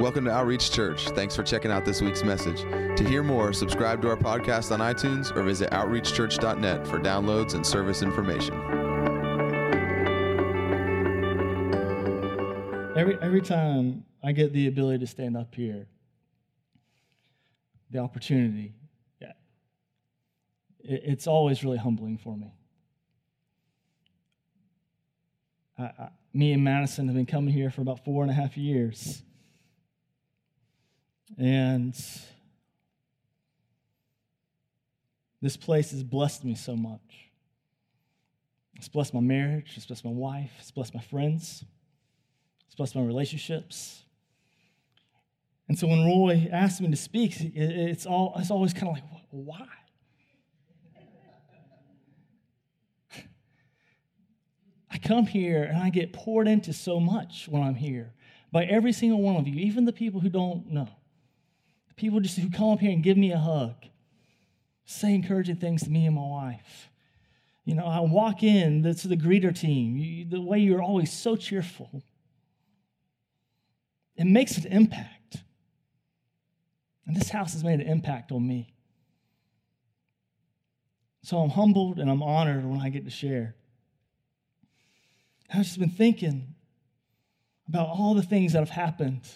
Welcome to Outreach Church. Thanks for checking out this week's message. To hear more, subscribe to our podcast on iTunes or visit outreachchurch.net for downloads and service information. Every, every time I get the ability to stand up here, the opportunity, yeah, it, it's always really humbling for me. I, I, me and Madison have been coming here for about four and a half years. And this place has blessed me so much. It's blessed my marriage, it's blessed my wife, it's blessed my friends, it's blessed my relationships. And so when Roy asked me to speak, it's, all, it's always kind of like, why? I come here and I get poured into so much when I'm here by every single one of you, even the people who don't know. People just who come up here and give me a hug, say encouraging things to me and my wife. You know, I walk in to the greeter team, you, the way you're always so cheerful. It makes an impact. And this house has made an impact on me. So I'm humbled and I'm honored when I get to share. I've just been thinking about all the things that have happened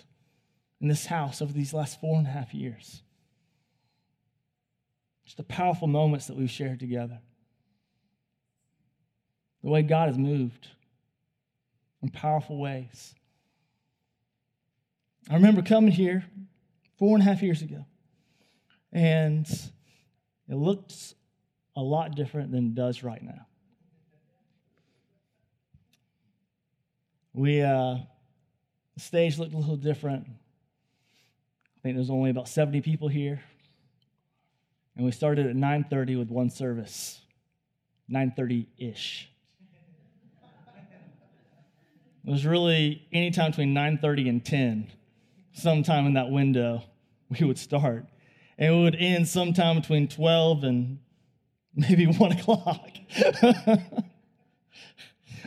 in this house over these last four and a half years. Just the powerful moments that we've shared together. The way God has moved in powerful ways. I remember coming here four and a half years ago, and it looked a lot different than it does right now. We, uh, the stage looked a little different. I think there's only about 70 people here. And we started at 9:30 with one service. 9:30-ish. It was really anytime between 9:30 and 10. Sometime in that window, we would start. And it would end sometime between 12 and maybe 1 o'clock.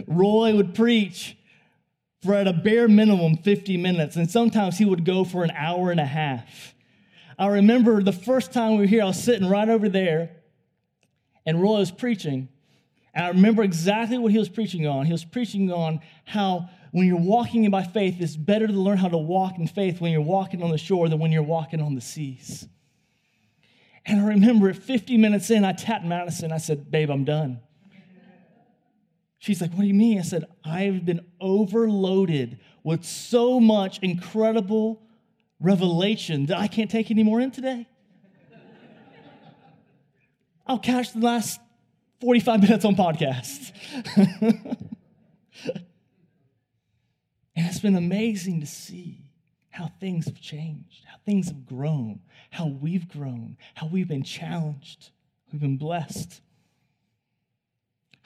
Roy would preach for at a bare minimum 50 minutes, and sometimes he would go for an hour and a half. I remember the first time we were here, I was sitting right over there, and Roy was preaching. And I remember exactly what he was preaching on. He was preaching on how when you're walking in by faith, it's better to learn how to walk in faith when you're walking on the shore than when you're walking on the seas. And I remember at 50 minutes in, I tapped Madison. I said, Babe, I'm done. She's like, What do you mean? I said, I've been overloaded with so much incredible revelation that I can't take any more in today. I'll catch the last 45 minutes on podcast. and it's been amazing to see how things have changed, how things have grown, how we've grown, how we've been challenged, we've been blessed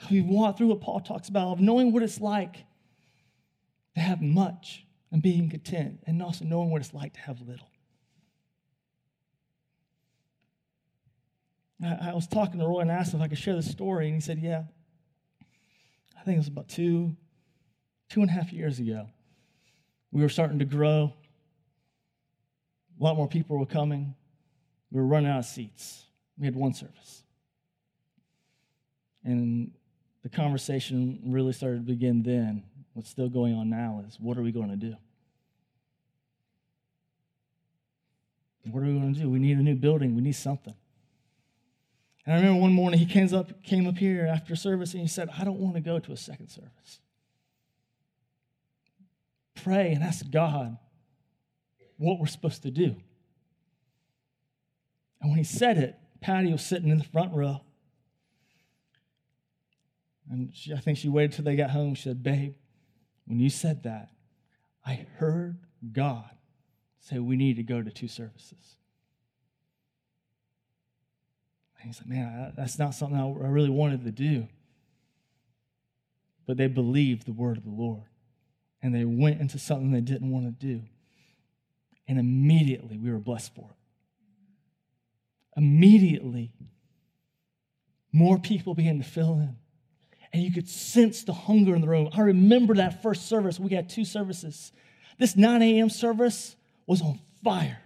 we walk through what Paul talks about of knowing what it's like to have much and being content, and also knowing what it's like to have little. I, I was talking to Roy and asked him if I could share the story, and he said, Yeah. I think it was about two, two and a half years ago. We were starting to grow. A lot more people were coming. We were running out of seats. We had one service. And the conversation really started to begin then. What's still going on now is what are we going to do? What are we going to do? We need a new building. We need something. And I remember one morning he came up, came up here after service and he said, I don't want to go to a second service. Pray and ask God what we're supposed to do. And when he said it, Patty was sitting in the front row. And she, I think she waited till they got home. She said, Babe, when you said that, I heard God say we need to go to two services. And he's like, Man, that's not something I really wanted to do. But they believed the word of the Lord. And they went into something they didn't want to do. And immediately we were blessed for it. Immediately, more people began to fill in and you could sense the hunger in the room. I remember that first service. We had two services. This 9 a.m. service was on fire.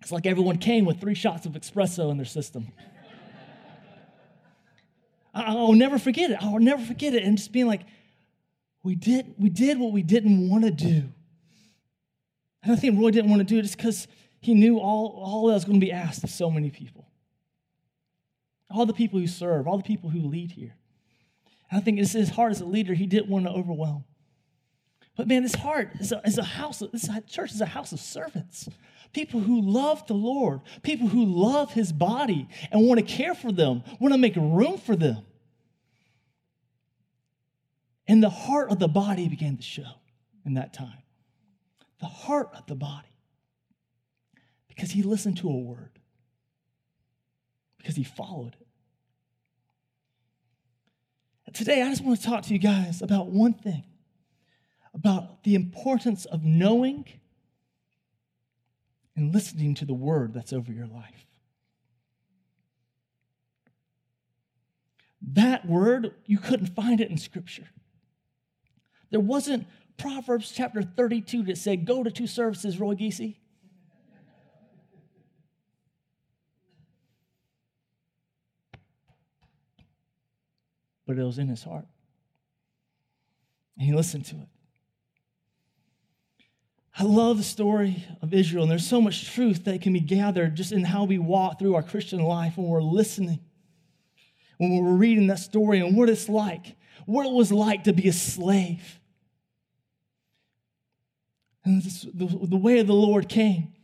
It's like everyone came with three shots of espresso in their system. I'll never forget it. I'll never forget it. And just being like, we did, we did what we didn't want to do. And I think Roy didn't want to do it just because he knew all, all that was going to be asked of so many people. All the people who serve, all the people who lead here. And I think it's his heart as a leader, he didn't want to overwhelm. But man, this heart is a, is a house, this church is a house of servants. People who love the Lord, people who love his body and want to care for them, want to make room for them. And the heart of the body began to show in that time. The heart of the body. Because he listened to a word, because he followed it. Today, I just want to talk to you guys about one thing about the importance of knowing and listening to the word that's over your life. That word, you couldn't find it in Scripture. There wasn't Proverbs chapter 32 that said, Go to two services, Roy Giese. But it was in his heart. And he listened to it. I love the story of Israel, and there's so much truth that can be gathered just in how we walk through our Christian life when we're listening, when we're reading that story and what it's like, what it was like to be a slave. And this, the, the way of the Lord came,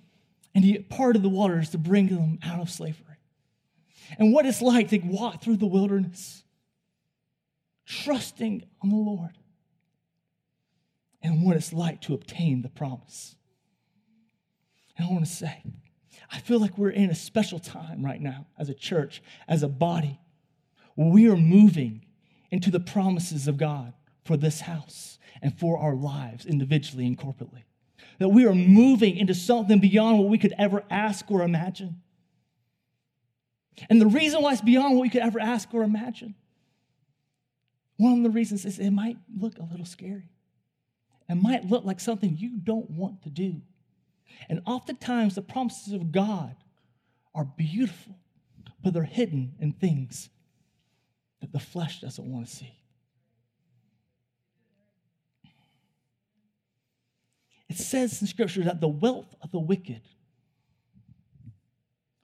and He parted the waters to bring them out of slavery. And what it's like to walk through the wilderness, trusting on the Lord and what it's like to obtain the promise. And I want to say, I feel like we're in a special time right now as a church, as a body, we are moving into the promises of God for this house and for our lives individually and corporately. That we are moving into something beyond what we could ever ask or imagine. And the reason why it's beyond what we could ever ask or imagine, one of the reasons is it might look a little scary It might look like something you don't want to do. And oftentimes, the promises of God are beautiful, but they're hidden in things that the flesh doesn't want to see. It says in Scripture that the wealth of the wicked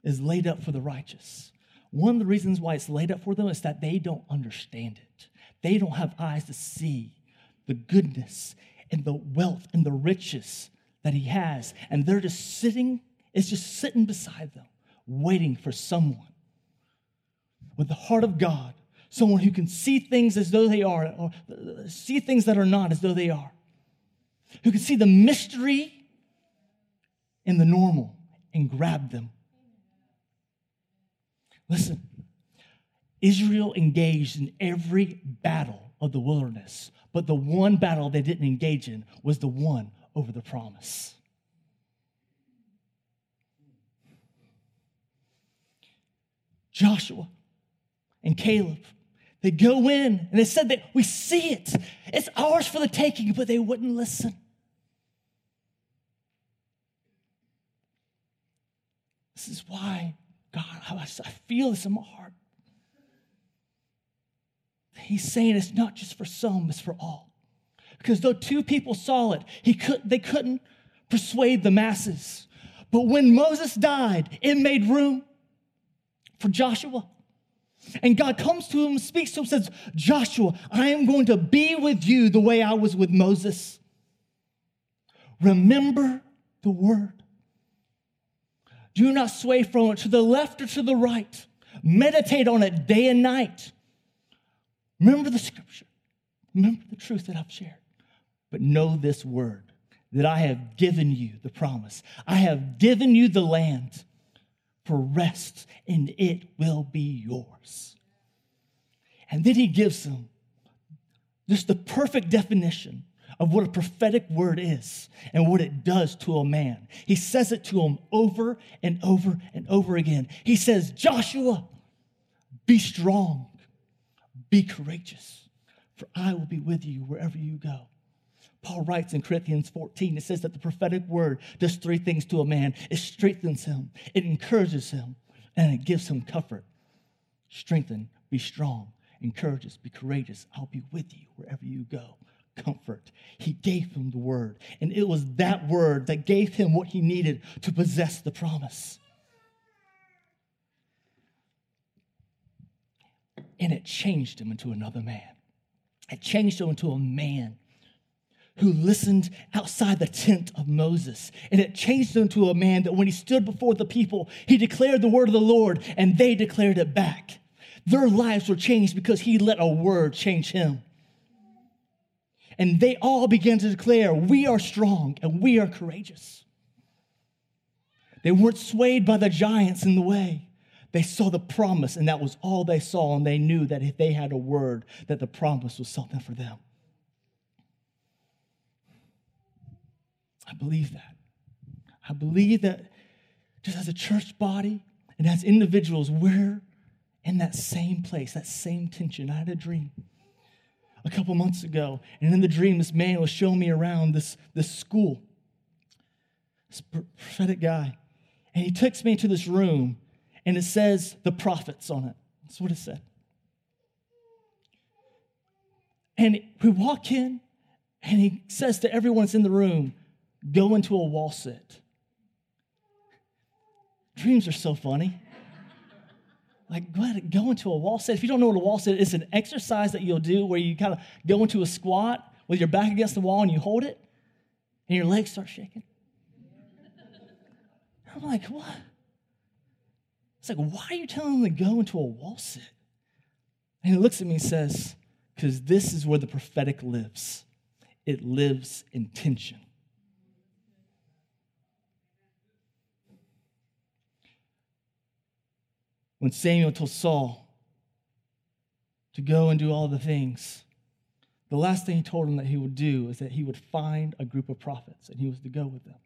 is laid up for the righteous. One of the reasons why it's laid up for them is that they don't understand it. They don't have eyes to see the goodness and the wealth and the riches that he has. And they're just sitting, it's just sitting beside them, waiting for someone with the heart of God, someone who can see things as though they are, or see things that are not as though they are, who can see the mystery in the normal and grab them. Listen, Israel engaged in every battle of the wilderness but the one battle they didn't engage in was the one over the promise. Joshua and Caleb, they go in and they said that we see it. It's ours for the taking, but they wouldn't listen. This is why, God, I feel this in my heart. He's saying it's not just for some, it's for all. Because though two people saw it, he could, they couldn't persuade the masses. But when Moses died, it made room for Joshua. And God comes to him speaks to him says, Joshua, I am going to be with you the way I was with Moses. Remember the word. Do not sway from it to the left or to the right. Meditate on it day and night. Remember the scripture. Remember the truth that I've shared. But know this word that I have given you the promise. I have given you the land for rest, and it will be yours. And then he gives them just the perfect definition of what a prophetic word is and what it does to a man. He says it to him over and over and over again. He says, Joshua, be strong be courageous, for I will be with you wherever you go. Paul writes in Corinthians 14, it says that the prophetic word does three things to a man it strengthens him, it encourages him, and it gives him comfort. Strengthen, be strong, encourages, be courageous. I'll be with you wherever you go. Comfort. He gave him the word, and it was that word that gave him what he needed to possess the promise. And it changed him into another man. It changed him into a man who listened outside the tent of Moses. And it changed him to a man that when he stood before the people, he declared the word of the Lord and they declared it back. Their lives were changed because he let a word change him. And they all began to declare, We are strong and we are courageous. They weren't swayed by the giants in the way. They saw the promise, and that was all they saw. And they knew that if they had a word, that the promise was something for them. I believe that. I believe that just as a church body and as individuals, we're in that same place, that same tension. I had a dream a couple months ago, and in the dream, this man was showing me around this, this school, this prophetic guy. And he takes me to this room, and it says the prophets on it. That's what it said. And we walk in, and he says to everyone that's in the room, go into a wall sit. Dreams are so funny. Like, go ahead, go into a wall sit. If you don't know what a wall sit is, it's an exercise that you'll do where you kind of go into a squat with your back against the wall and you hold it, and your legs start shaking. I'm like, what? It's like, why are you telling them to go into a wall sit? And he looks at me and says, because this is where the prophetic lives. It lives in tension. when Samuel told Saul to go and do all the things, the last thing he told him that he would do is that he would find a group of prophets and he was to go with them.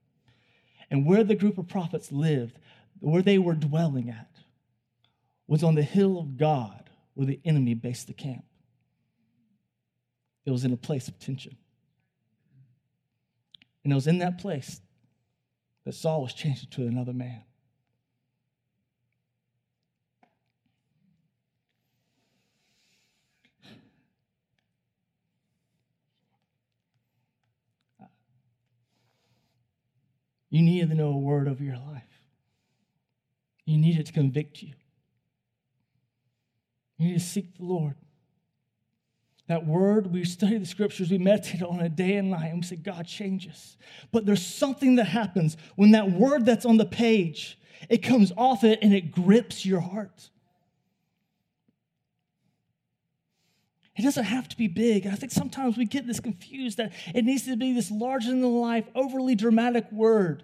And where the group of prophets lived, where they were dwelling at, was on the hill of God where the enemy based the camp. It was in a place of tension. And it was in that place that Saul was changed into another man. You need to know a word over your life. You need it to convict you. You need to seek the Lord. That word, we study the scriptures, we meditate on it day and night, and we say, God, change us. But there's something that happens when that word that's on the page, it comes off it and it grips your heart. It doesn't have to be big. I think sometimes we get this confused that it needs to be this larger than life, overly dramatic word.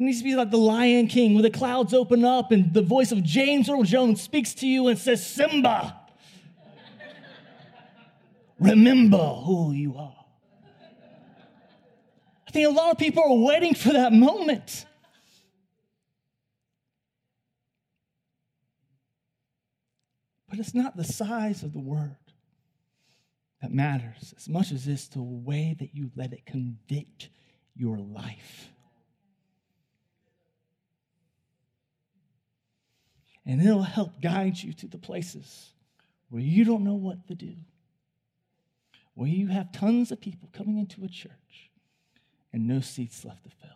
It needs to be like the Lion King, where the clouds open up and the voice of James Earl Jones speaks to you and says, Simba, remember who you are. I think a lot of people are waiting for that moment. But it's not the size of the word that matters as much as it's the way that you let it convict your life. And it'll help guide you to the places where you don't know what to do, where you have tons of people coming into a church and no seats left to fill.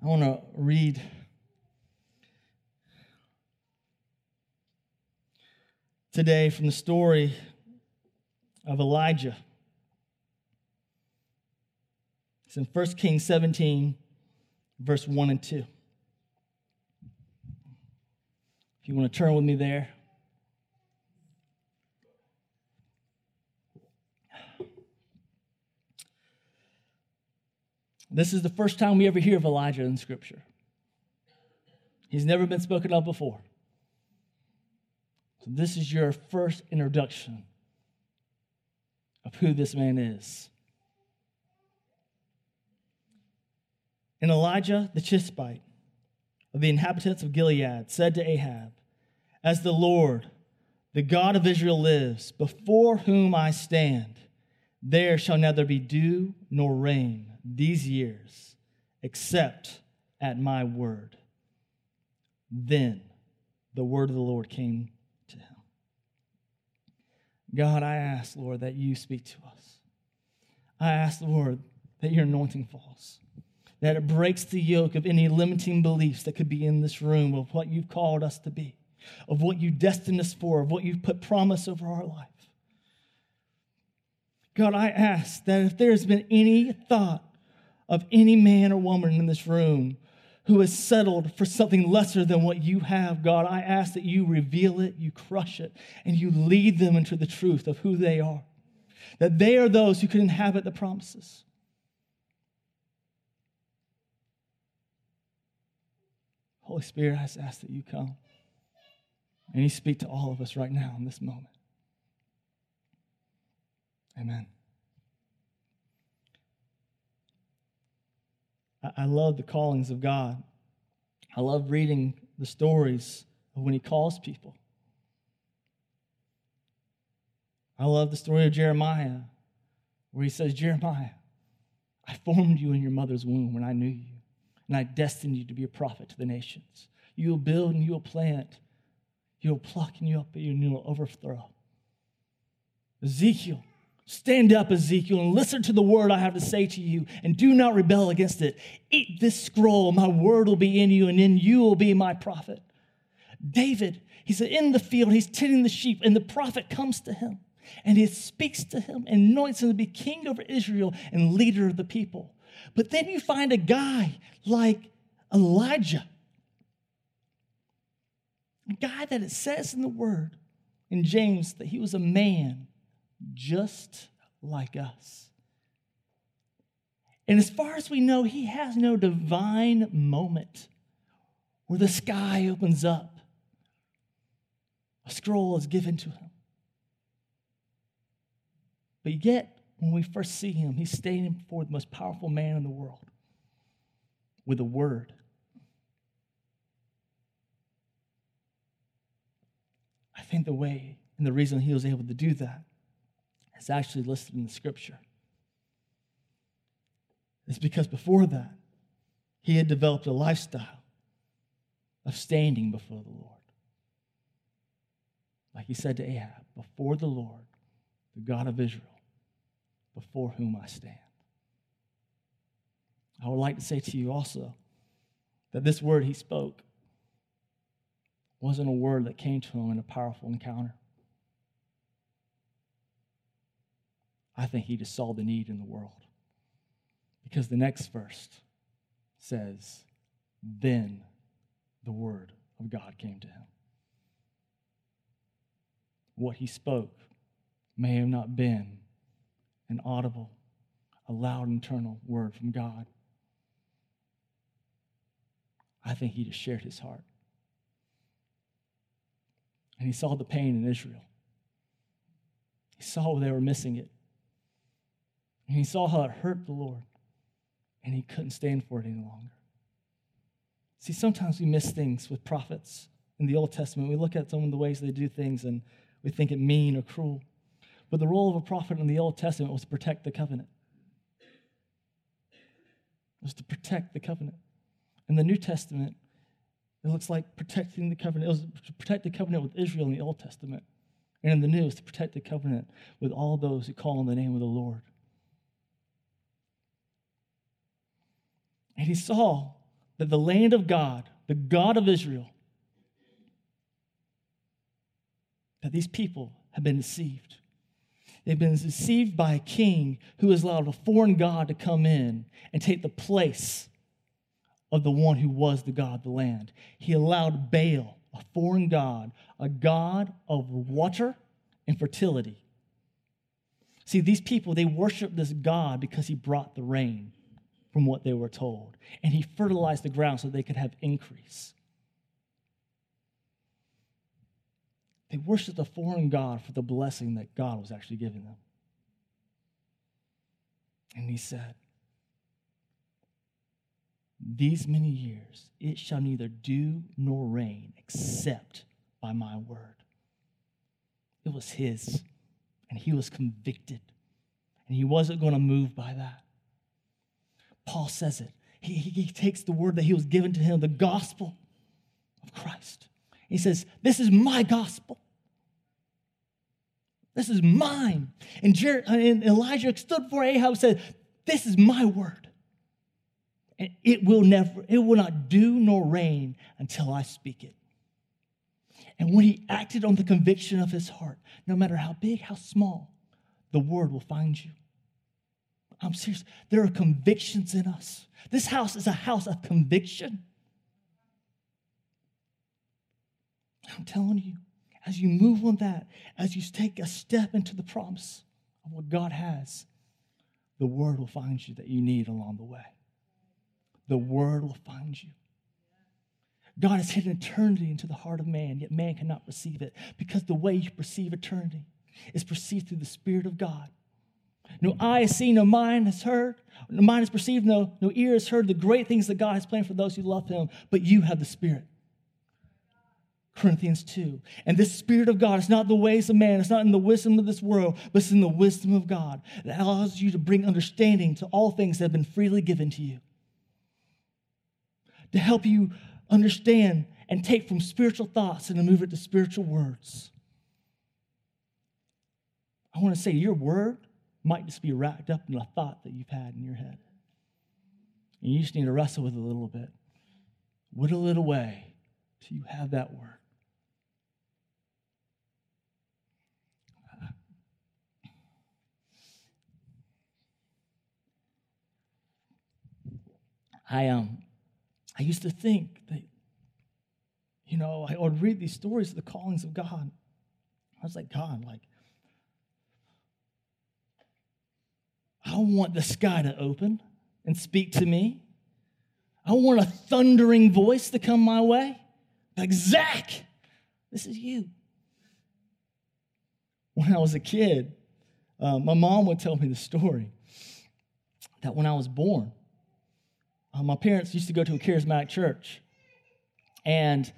I want to read today from the story of Elijah. It's in 1 Kings 17, verse 1 and 2. If you want to turn with me there. This is the first time we ever hear of Elijah in Scripture. He's never been spoken of before. So, this is your first introduction of who this man is. And Elijah the Tishbite of the inhabitants of Gilead said to Ahab, As the Lord, the God of Israel lives, before whom I stand, there shall neither be dew nor rain these years, except at my word. Then the word of the Lord came to him. God, I ask, Lord, that you speak to us. I ask, Lord, that your anointing falls, that it breaks the yoke of any limiting beliefs that could be in this room of what you've called us to be, of what you destined us for, of what you've put promise over our life. God, I ask that if there's been any thought of any man or woman in this room who has settled for something lesser than what you have, God, I ask that you reveal it, you crush it, and you lead them into the truth of who they are. That they are those who can inhabit the promises. Holy Spirit, I just ask that you come and you speak to all of us right now in this moment. Amen. I love the callings of God. I love reading the stories of when He calls people. I love the story of Jeremiah, where He says, Jeremiah, I formed you in your mother's womb when I knew you, and I destined you to be a prophet to the nations. You will build and you will plant, you will pluck and you will, and you will overthrow. Ezekiel, Stand up, Ezekiel, and listen to the word I have to say to you, and do not rebel against it. Eat this scroll, my word will be in you, and in you will be my prophet. David, he's in the field, he's tending the sheep, and the prophet comes to him, and he speaks to him, and anoints him to be king over Israel and leader of the people. But then you find a guy like Elijah, a guy that it says in the word in James that he was a man just like us. And as far as we know, he has no divine moment where the sky opens up, a scroll is given to him. But yet, when we first see him, he's standing before the most powerful man in the world with a word. I think the way and the reason he was able to do that is actually listed in the scripture. It's because before that, he had developed a lifestyle of standing before the Lord. Like he said to Ahab, before the Lord, the God of Israel, before whom I stand. I would like to say to you also that this word he spoke wasn't a word that came to him in a powerful encounter. I think he just saw the need in the world. Because the next verse says, Then the word of God came to him. What he spoke may have not been an audible, a loud internal word from God. I think he just shared his heart. And he saw the pain in Israel. He saw they were missing it. And he saw how it hurt the Lord, and he couldn't stand for it any longer. See, sometimes we miss things with prophets in the Old Testament. We look at some of the ways they do things and we think it mean or cruel. But the role of a prophet in the Old Testament was to protect the covenant. It was to protect the covenant. In the New Testament, it looks like protecting the covenant. It was to protect the covenant with Israel in the Old Testament. And in the New, it's to protect the covenant with all those who call on the name of the Lord. And he saw that the land of God, the God of Israel, that these people have been deceived. They've been deceived by a king who has allowed a foreign God to come in and take the place of the one who was the God of the land. He allowed Baal, a foreign God, a God of water and fertility. See, these people, they worship this God because he brought the rain from what they were told. And he fertilized the ground so they could have increase. They worshiped a foreign God for the blessing that God was actually giving them. And he said, these many years, it shall neither dew nor rain except by my word. It was his, and he was convicted, and he wasn't going to move by that. Paul says it. He, he takes the word that he was given to him, the gospel of Christ. He says, This is my gospel. This is mine. And, Jer- uh, and Elijah stood before Ahab and said, This is my word. And it will never, it will not dew nor rain until I speak it. And when he acted on the conviction of his heart, no matter how big, how small, the word will find you. I'm serious. There are convictions in us. This house is a house of conviction. I'm telling you, as you move on that, as you take a step into the promise of what God has, the word will find you that you need along the way. The word will find you. God has hidden eternity into the heart of man, yet man cannot perceive it because the way you perceive eternity is perceived through the Spirit of God. No eye has seen, no mind has heard, no mind has perceived, no, no ear has heard the great things that God has planned for those who love him, but you have the Spirit. Corinthians 2. And this Spirit of God is not the ways of man, it's not in the wisdom of this world, but it's in the wisdom of God that allows you to bring understanding to all things that have been freely given to you. To help you understand and take from spiritual thoughts and to move it to spiritual words. I want to say your word might just be wrapped up in a thought that you've had in your head. And you just need to wrestle with it a little bit. Whittle it away till you have that word. I um I used to think that, you know, I would read these stories of the callings of God. I was like, God, like, I want the sky to open and speak to me. I want a thundering voice to come my way. Like, Zach, this is you. When I was a kid, uh, my mom would tell me the story that when I was born, uh, my parents used to go to a charismatic church. And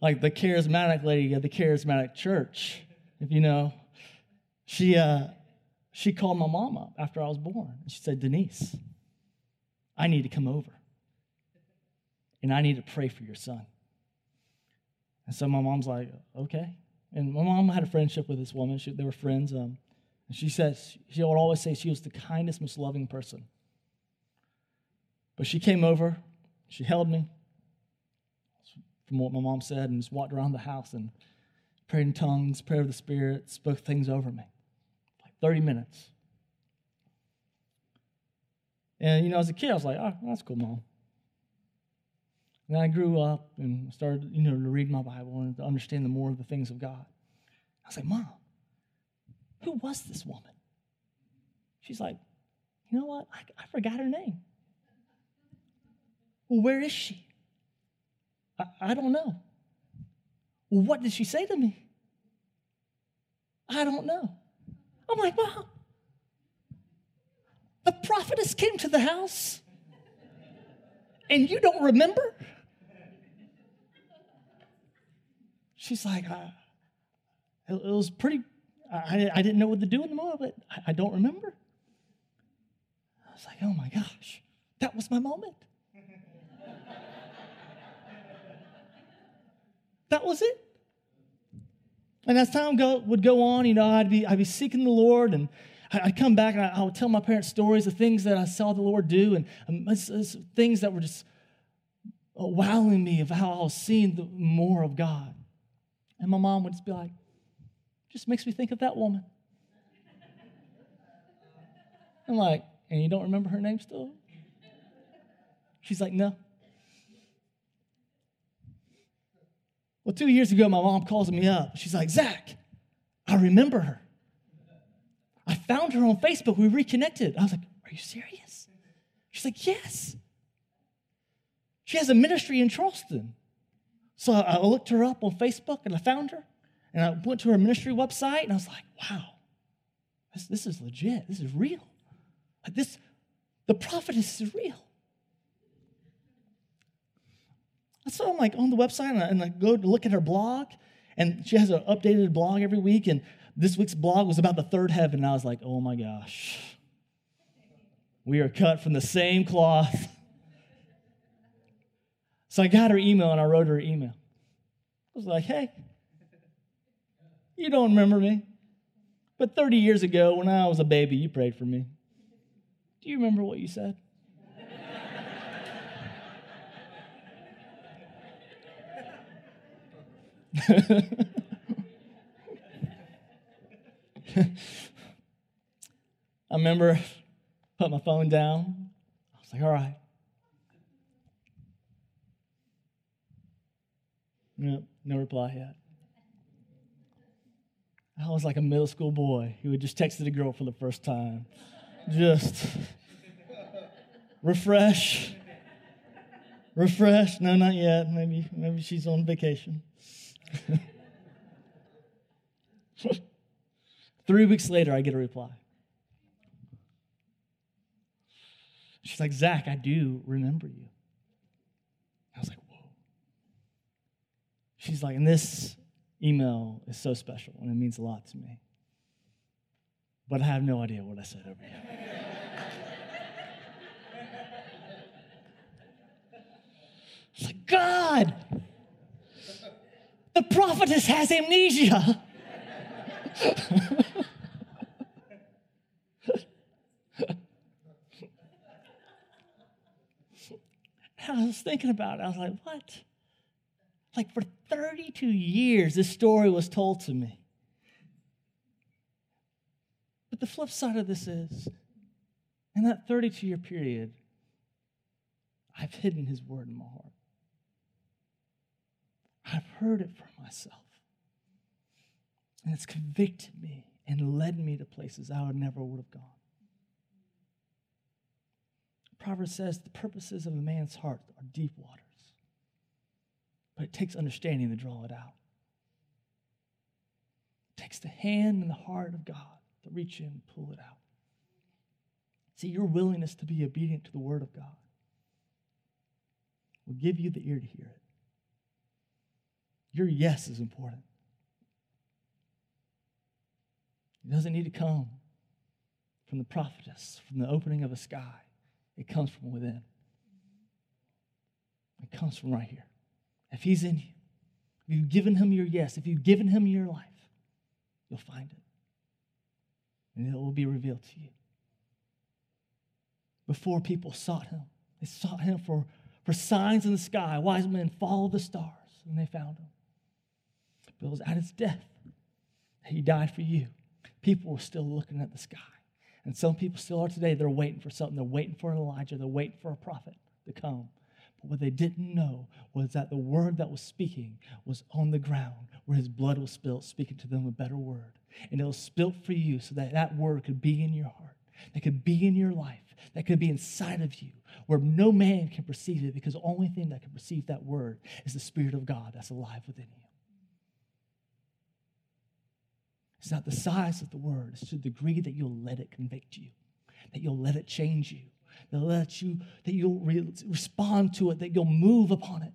like the charismatic lady at the charismatic church, if you know, she, uh, she called my mom up after I was born. And she said, Denise, I need to come over. And I need to pray for your son. And so my mom's like, okay. And my mom had a friendship with this woman. She, they were friends. Um, and she says, she would always say she was the kindest, most loving person. But she came over, she held me, from what my mom said, and just walked around the house and prayed in tongues, prayed of the Spirit, spoke things over me. Like 30 minutes. And, you know, as a kid, I was like, oh, that's cool, mom. And I grew up and started, you know, to read my Bible and to understand the more of the things of God. I was like, Mom, who was this woman? She's like, you know what? I, I forgot her name. Well, where is she? I, I don't know. Well, what did she say to me? I don't know. I'm like, Mom, the prophetess came to the house and you don't remember? She's like, uh, it, it, was pretty, I, I didn't know what to do anymore, but I, I don't remember. I was like, oh my gosh, that was my moment. That was it. And as time go, would go on, you know, I'd be, I'd be seeking the Lord and I'd come back and I, I would tell my parents stories of things that I saw the Lord do and um, it's, it's things that were just uh, wowing me of how I was seeing the more of God. And my mom would just be like, just makes me think of that woman. I'm like, and you don't remember her name still? She's like, no. Well, two years ago, my mom calls me up. She's like, Zach, I remember her. I found her on Facebook. We reconnected. I was like, Are you serious? She's like, Yes. She has a ministry in Charleston. So I looked her up on Facebook and I found her. And I went to her ministry website and I was like, wow, this, this is legit. This is real. Like this, the prophetess is real. So I'm like on the website and I, and I go to look at her blog, and she has an updated blog every week. And this week's blog was about the third heaven. And I was like, oh my gosh, we are cut from the same cloth. So I got her email and I wrote her email. I was like, hey, you don't remember me, but 30 years ago when I was a baby, you prayed for me. Do you remember what you said? I remember put my phone down. I was like, all right. Nope, no reply yet. I was like a middle school boy who had just texted a girl for the first time. Just refresh. Refresh. No, not yet. Maybe, maybe she's on vacation. Three weeks later, I get a reply. She's like, Zach, I do remember you. I was like, whoa. She's like, and this email is so special and it means a lot to me. But I have no idea what I said over here. it's like, God, the prophetess has amnesia. I was thinking about it. I was like, what? Like for 32 years, this story was told to me. But the flip side of this is, in that 32 year period, I've hidden his word in my heart. I've heard it for myself. And it's convicted me and led me to places I would never would have gone. Proverbs says the purposes of a man's heart are deep waters, but it takes understanding to draw it out. It takes the hand and the heart of God to reach in and pull it out. See, your willingness to be obedient to the word of God will give you the ear to hear it. Your yes is important. It doesn't need to come from the prophetess, from the opening of a sky. It comes from within. It comes from right here. If He's in you, if you've given Him your yes, if you've given Him your life, you'll find it. And it will be revealed to you. Before people sought Him, they sought Him for, for signs in the sky. Wise men followed the stars, and they found Him. Was at His death He died for you. People were still looking at the sky. And some people still are today. They're waiting for something. They're waiting for an Elijah. They're waiting for a prophet to come. But what they didn't know was that the word that was speaking was on the ground where his blood was spilled, speaking to them a better word. And it was spilt for you so that that word could be in your heart, that could be in your life, that could be inside of you, where no man can perceive it because the only thing that can perceive that word is the Spirit of God that's alive within you. It's not the size of the word, it's to the degree that you'll let it convict you, that you'll let it change you, that let you, that you'll re- respond to it, that you'll move upon it.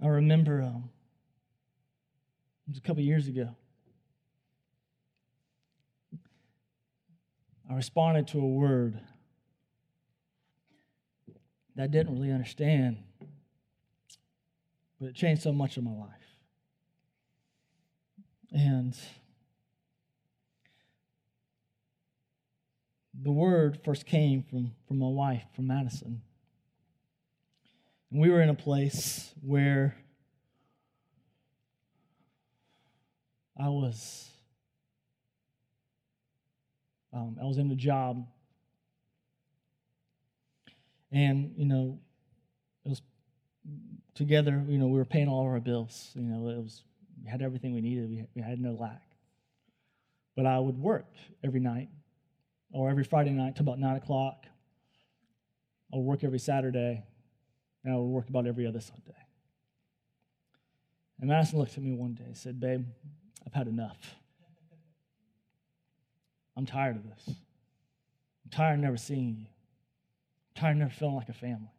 I remember um, it was a couple years ago. I responded to a word that I didn't really understand, but it changed so much of my life. And the word first came from, from my wife, from Madison. And we were in a place where I was um, I was in a job, and you know, it was together. You know, we were paying all of our bills. You know, it was We had everything we needed, we, we had no lack. But I would work every night or every Friday night till about 9 o'clock. I would work every Saturday, and I would work about every other Sunday. And Madison looked at me one day and said, Babe, I've had enough. I'm tired of this. I'm tired of never seeing you. I'm tired of never feeling like a family.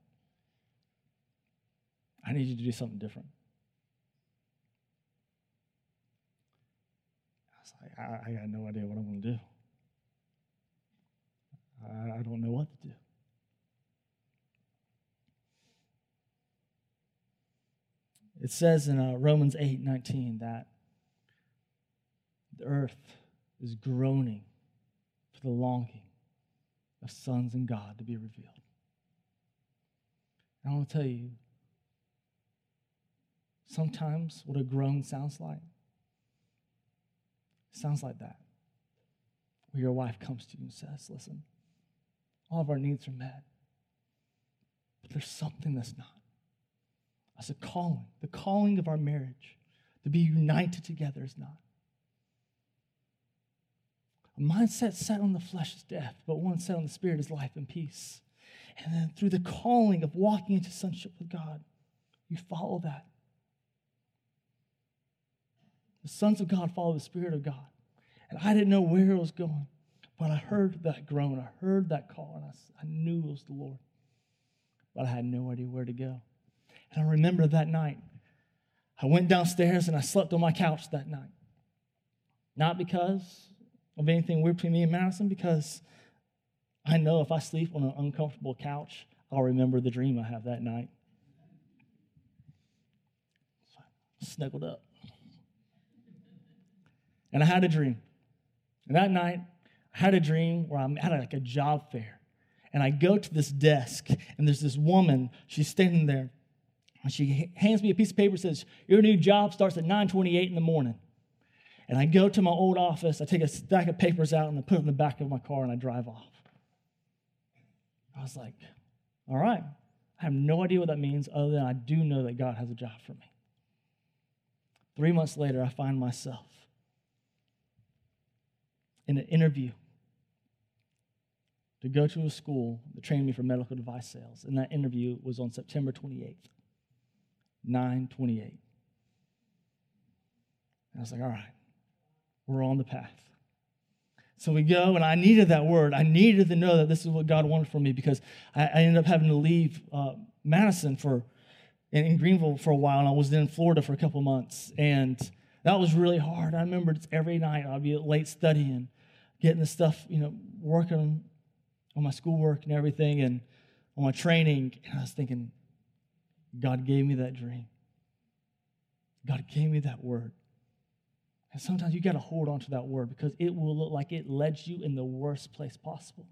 I need you to do something different. I was like, I, I got no idea what I'm going to do. I, I don't know what to do. It says in uh, Romans 8 19 that the earth is groaning for the longing of sons and God to be revealed. I want to tell you, sometimes what a groan sounds like sounds like that. Where your wife comes to you and says, Listen, all of our needs are met, but there's something that's not. As a calling, the calling of our marriage to be united together is not. A mindset set on the flesh is death, but one set on the spirit is life and peace. And then through the calling of walking into sonship with God, you follow that. The sons of God follow the Spirit of God. And I didn't know where it was going, but I heard that groan. I heard that call, and I, I knew it was the Lord. But I had no idea where to go. And I remember that night, I went downstairs and I slept on my couch that night. Not because of anything weird between me and Madison because I know if I sleep on an uncomfortable couch, I'll remember the dream I have that night. So I snuggled up. And I had a dream. And that night, I had a dream where I'm at like a job fair. And I go to this desk, and there's this woman, she's standing there. And she hands me a piece of paper says, Your new job starts at 928 in the morning. And I go to my old office, I take a stack of papers out and I put them in the back of my car and I drive off. I was like, all right. I have no idea what that means other than I do know that God has a job for me. Three months later, I find myself in an interview to go to a school that trained me for medical device sales. And that interview was on September 28th, 928. And I was like, all right, we're on the path. So we go, and I needed that word. I needed to know that this is what God wanted for me because I, I ended up having to leave uh, Madison for in, in, Greenville for a while, and I was in Florida for a couple months, and that was really hard. I remember it's every night I'd be late studying, getting the stuff, you know, working on my schoolwork and everything, and on my training, and I was thinking, God gave me that dream. God gave me that word. And sometimes you got to hold on to that word because it will look like it led you in the worst place possible.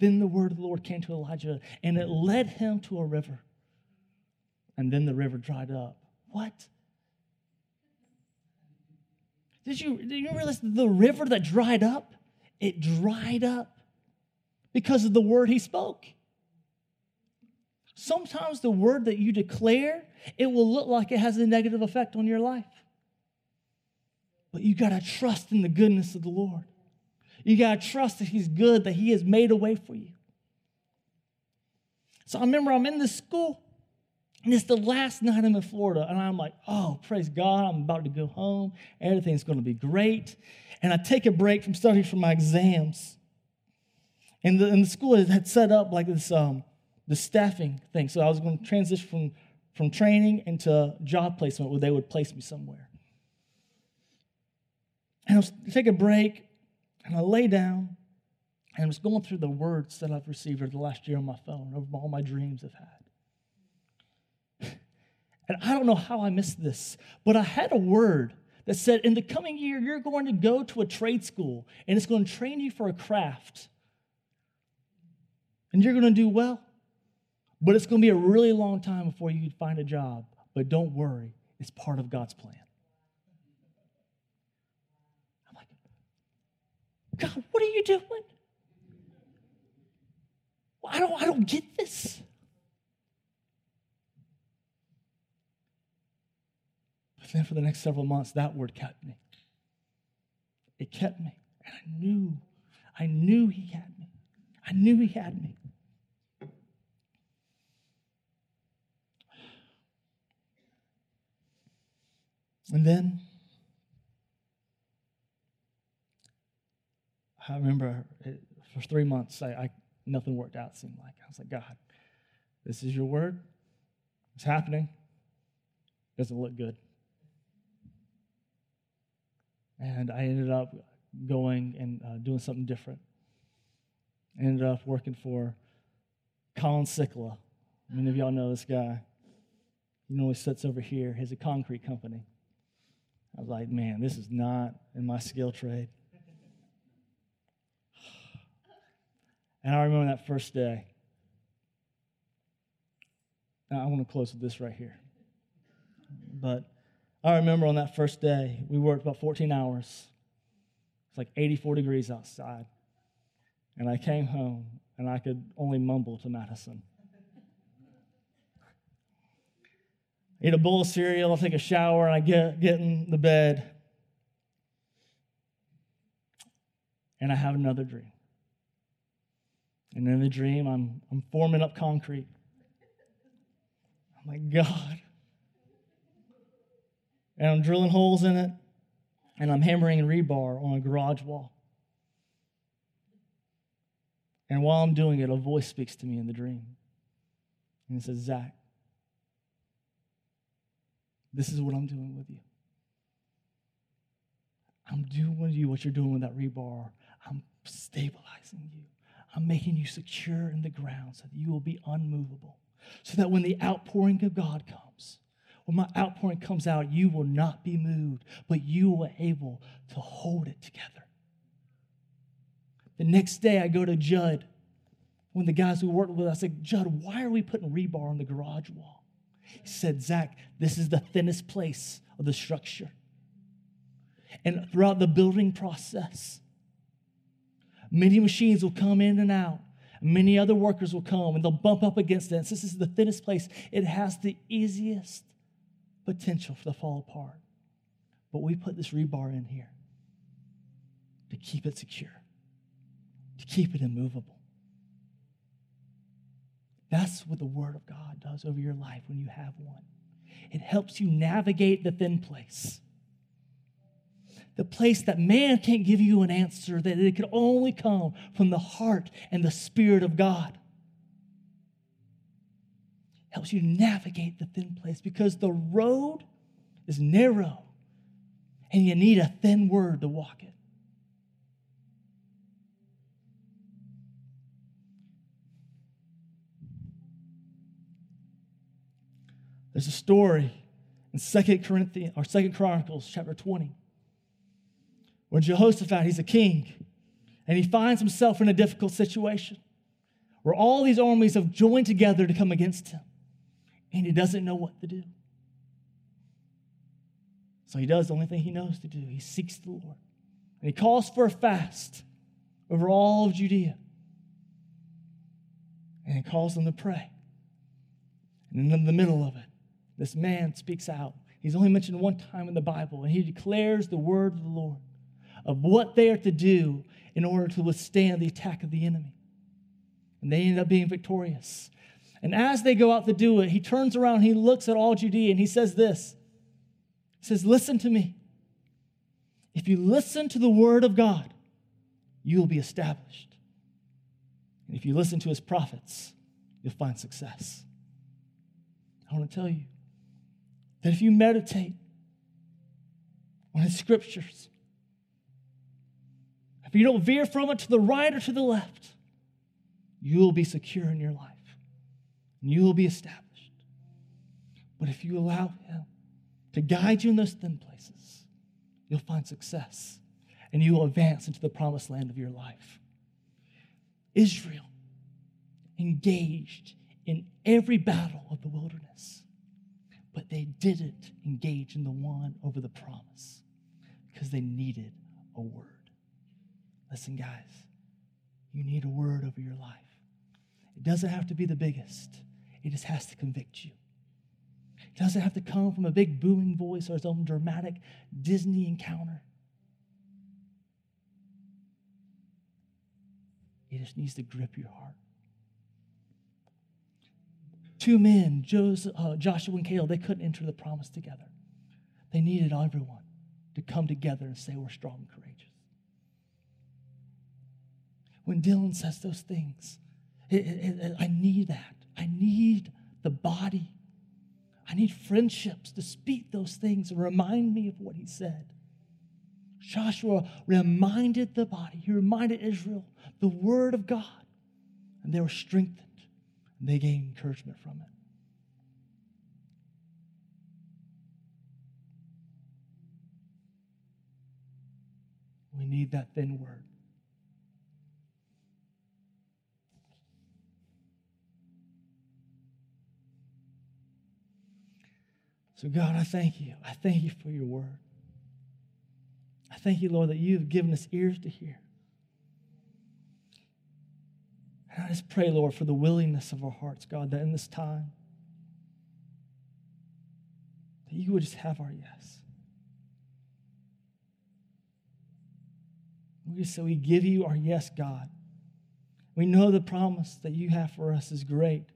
Then the word of the Lord came to Elijah and it led him to a river. And then the river dried up. What? Did you, did you realize the river that dried up? It dried up because of the word he spoke. Sometimes the word that you declare, it will look like it has a negative effect on your life. But you got to trust in the goodness of the Lord. You got to trust that He's good, that He has made a way for you. So I remember I'm in this school, and it's the last night I'm in Florida, and I'm like, oh, praise God, I'm about to go home. Everything's going to be great. And I take a break from studying for my exams. And the, and the school had set up like this um, the staffing thing. So I was going to transition from, from training into job placement where they would place me somewhere. And I was take a break and I lay down and I was going through the words that I've received over the last year on my phone, over all my dreams I've had. And I don't know how I missed this, but I had a word that said, in the coming year, you're going to go to a trade school and it's going to train you for a craft. And you're going to do well, but it's going to be a really long time before you find a job. But don't worry, it's part of God's plan. I'm like, God, what are you doing? I don't, I don't get this. But then for the next several months, that word kept me. It kept me. And I knew, I knew he had me. I knew he had me. And then I remember it, for three months, I, I, nothing worked out, seemed like. I was like, God, this is your word. It's happening. It doesn't look good. And I ended up going and uh, doing something different. Ended up working for Colin Sikla. Many of y'all know this guy. He normally sits over here. He has a concrete company. I was like, man, this is not in my skill trade. And I remember that first day. Now, I want to close with this right here. But I remember on that first day, we worked about 14 hours. It's like 84 degrees outside. And I came home and I could only mumble to Madison. Eat a bowl of cereal, I'll take a shower, and I get, get in the bed. And I have another dream. And in the dream, I'm, I'm forming up concrete. I'm like, God. And I'm drilling holes in it, and I'm hammering rebar on a garage wall. And while I'm doing it, a voice speaks to me in the dream. And it says, Zach, this is what I'm doing with you. I'm doing with you what you're doing with that rebar. I'm stabilizing you. I'm making you secure in the ground so that you will be unmovable. So that when the outpouring of God comes, when my outpouring comes out, you will not be moved, but you will be able to hold it together. The next day, I go to Judd. When the guys who worked with us, I said, Judd, why are we putting rebar on the garage wall? He said, Zach, this is the thinnest place of the structure. And throughout the building process, many machines will come in and out. Many other workers will come and they'll bump up against it. Since this is the thinnest place, it has the easiest potential for to fall apart. But we put this rebar in here to keep it secure, to keep it immovable. That's what the Word of God does over your life when you have one. It helps you navigate the thin place. The place that man can't give you an answer, that it can only come from the heart and the Spirit of God. Helps you navigate the thin place because the road is narrow and you need a thin word to walk it. There's a story in Second Corinthians or Second Chronicles chapter 20 where Jehoshaphat, he's a king, and he finds himself in a difficult situation where all these armies have joined together to come against him, and he doesn't know what to do. So he does the only thing he knows to do. He seeks the Lord. And he calls for a fast over all of Judea. And he calls them to pray. And in the middle of it, this man speaks out. He's only mentioned one time in the Bible, and he declares the word of the Lord of what they are to do in order to withstand the attack of the enemy. And they end up being victorious. And as they go out to do it, he turns around, he looks at all Judea, and he says this He says, Listen to me. If you listen to the word of God, you will be established. And if you listen to his prophets, you'll find success. I want to tell you, that if you meditate on his scriptures, if you don't veer from it to the right or to the left, you will be secure in your life and you will be established. But if you allow him to guide you in those thin places, you'll find success and you will advance into the promised land of your life. Israel engaged in every battle of the wilderness but they didn't engage in the one over the promise because they needed a word. Listen, guys, you need a word over your life. It doesn't have to be the biggest, it just has to convict you. It doesn't have to come from a big booming voice or some dramatic Disney encounter. It just needs to grip your heart. Two men, Joseph, uh, Joshua and Caleb, they couldn't enter the promise together. They needed everyone to come together and say, We're strong and courageous. When Dylan says those things, it, it, it, I need that. I need the body. I need friendships to speak those things and remind me of what he said. Joshua reminded the body, he reminded Israel the word of God, and they were strengthened and they gain encouragement from it. We need that thin word. So, God, I thank you. I thank you for your word. I thank you, Lord, that you have given us ears to hear. And I just pray, Lord, for the willingness of our hearts, God, that in this time, that you would just have our yes. We just say, we give you our yes, God. We know the promise that you have for us is great,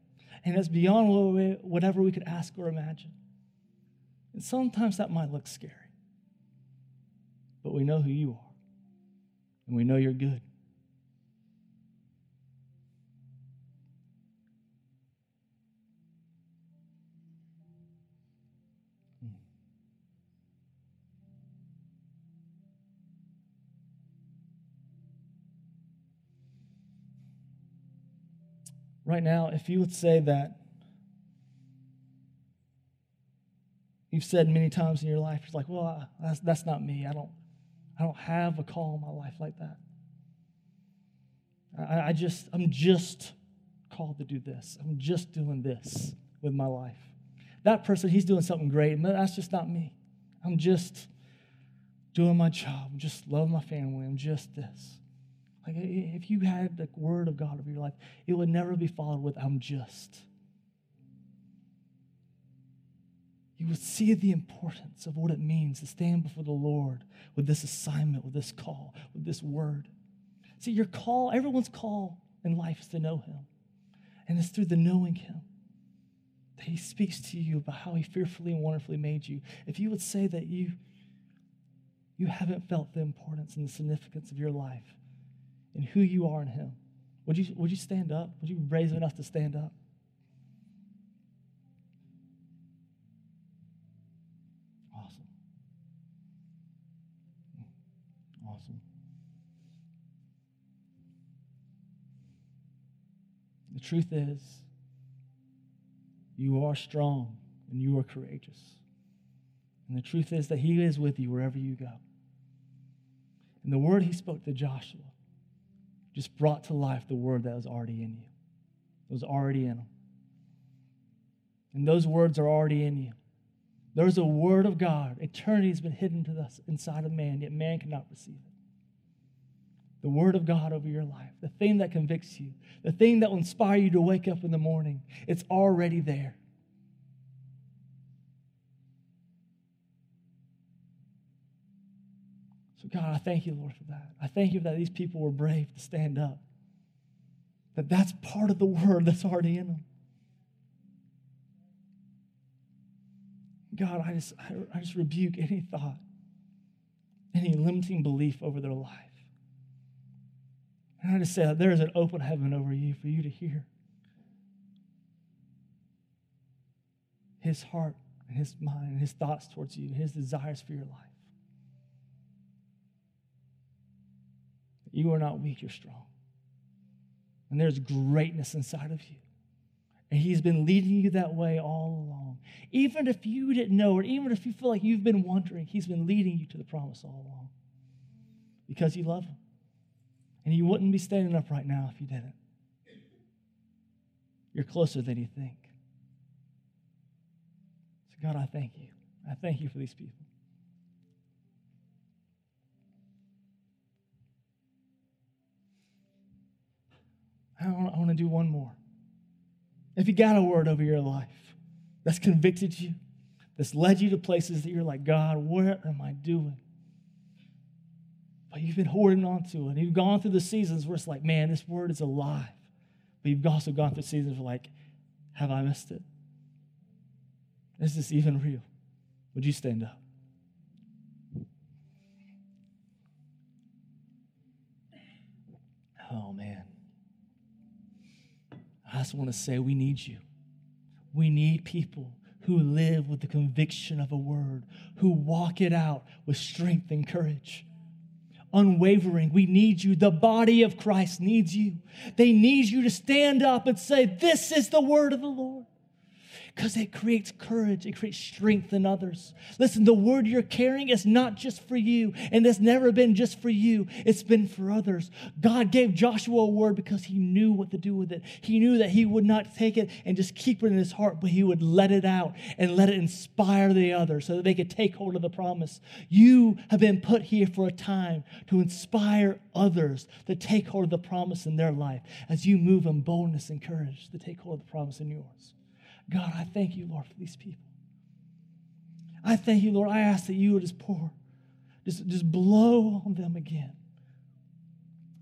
and it's beyond whatever we could ask or imagine. And sometimes that might look scary, but we know who you are, and we know you're good. Right now, if you would say that you've said many times in your life, it's like, well, that's, that's not me. I don't, I don't have a call in my life like that. I, I just, I'm just called to do this. I'm just doing this with my life. That person, he's doing something great, but that's just not me. I'm just doing my job. I'm just loving my family. I'm just this. Like if you had the word of God over your life, it would never be followed with, I'm just. You would see the importance of what it means to stand before the Lord with this assignment, with this call, with this word. See, your call, everyone's call in life is to know Him. And it's through the knowing Him that He speaks to you about how He fearfully and wonderfully made you. If you would say that you, you haven't felt the importance and the significance of your life, and who you are in Him. Would you, would you stand up? Would you be brave enough to stand up? Awesome. Awesome. The truth is, you are strong and you are courageous. And the truth is that He is with you wherever you go. And the word He spoke to Joshua just brought to life the word that was already in you. It was already in them. And those words are already in you. There's a word of God. Eternity has been hidden to us inside of man, yet man cannot receive it. The word of God over your life, the thing that convicts you, the thing that will inspire you to wake up in the morning, it's already there. God, I thank you, Lord, for that. I thank you that these people were brave to stand up. That that's part of the word that's already in them. God, I just, I just rebuke any thought, any limiting belief over their life. And I just say that there is an open heaven over you for you to hear his heart and his mind and his thoughts towards you, his desires for your life. You are not weak, you're strong. And there's greatness inside of you. And He's been leading you that way all along. Even if you didn't know, or even if you feel like you've been wondering, He's been leading you to the promise all along because you love Him. And you wouldn't be standing up right now if you didn't. You're closer than you think. So, God, I thank you. I thank you for these people. I want, to do one more. If you got a word over your life that's convicted you, that's led you to places that you're like, God, what am I doing? But you've been holding on to it. You've gone through the seasons where it's like, man, this word is alive. But you've also gone through seasons where like, have I missed it? Is this even real? Would you stand up? I just want to say we need you. We need people who live with the conviction of a word, who walk it out with strength and courage. Unwavering, we need you. The body of Christ needs you. They need you to stand up and say, This is the word of the Lord because it creates courage, it creates strength in others. Listen, the word you're carrying is not just for you, and it's never been just for you, it's been for others. God gave Joshua a word because he knew what to do with it. He knew that he would not take it and just keep it in his heart, but he would let it out and let it inspire the others so that they could take hold of the promise. You have been put here for a time to inspire others to take hold of the promise in their life as you move in boldness and courage to take hold of the promise in yours. God, I thank you, Lord, for these people. I thank you, Lord. I ask that you would just pour, just, just blow on them again.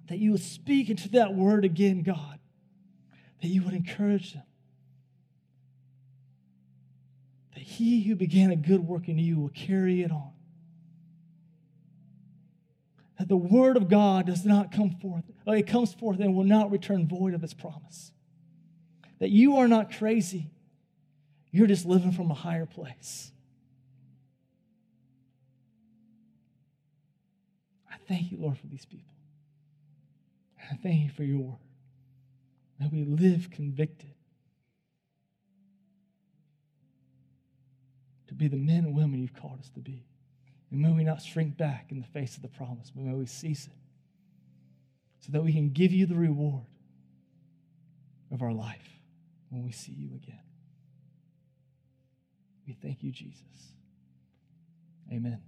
That you would speak into that word again, God. That you would encourage them. That he who began a good work in you will carry it on. That the word of God does not come forth, uh, it comes forth and will not return void of its promise. That you are not crazy you're just living from a higher place. I thank you, Lord, for these people. I thank you for your word. That we live convicted to be the men and women you've called us to be. And may we not shrink back in the face of the promise, but may we seize it so that we can give you the reward of our life when we see you again. We thank you, Jesus. Amen.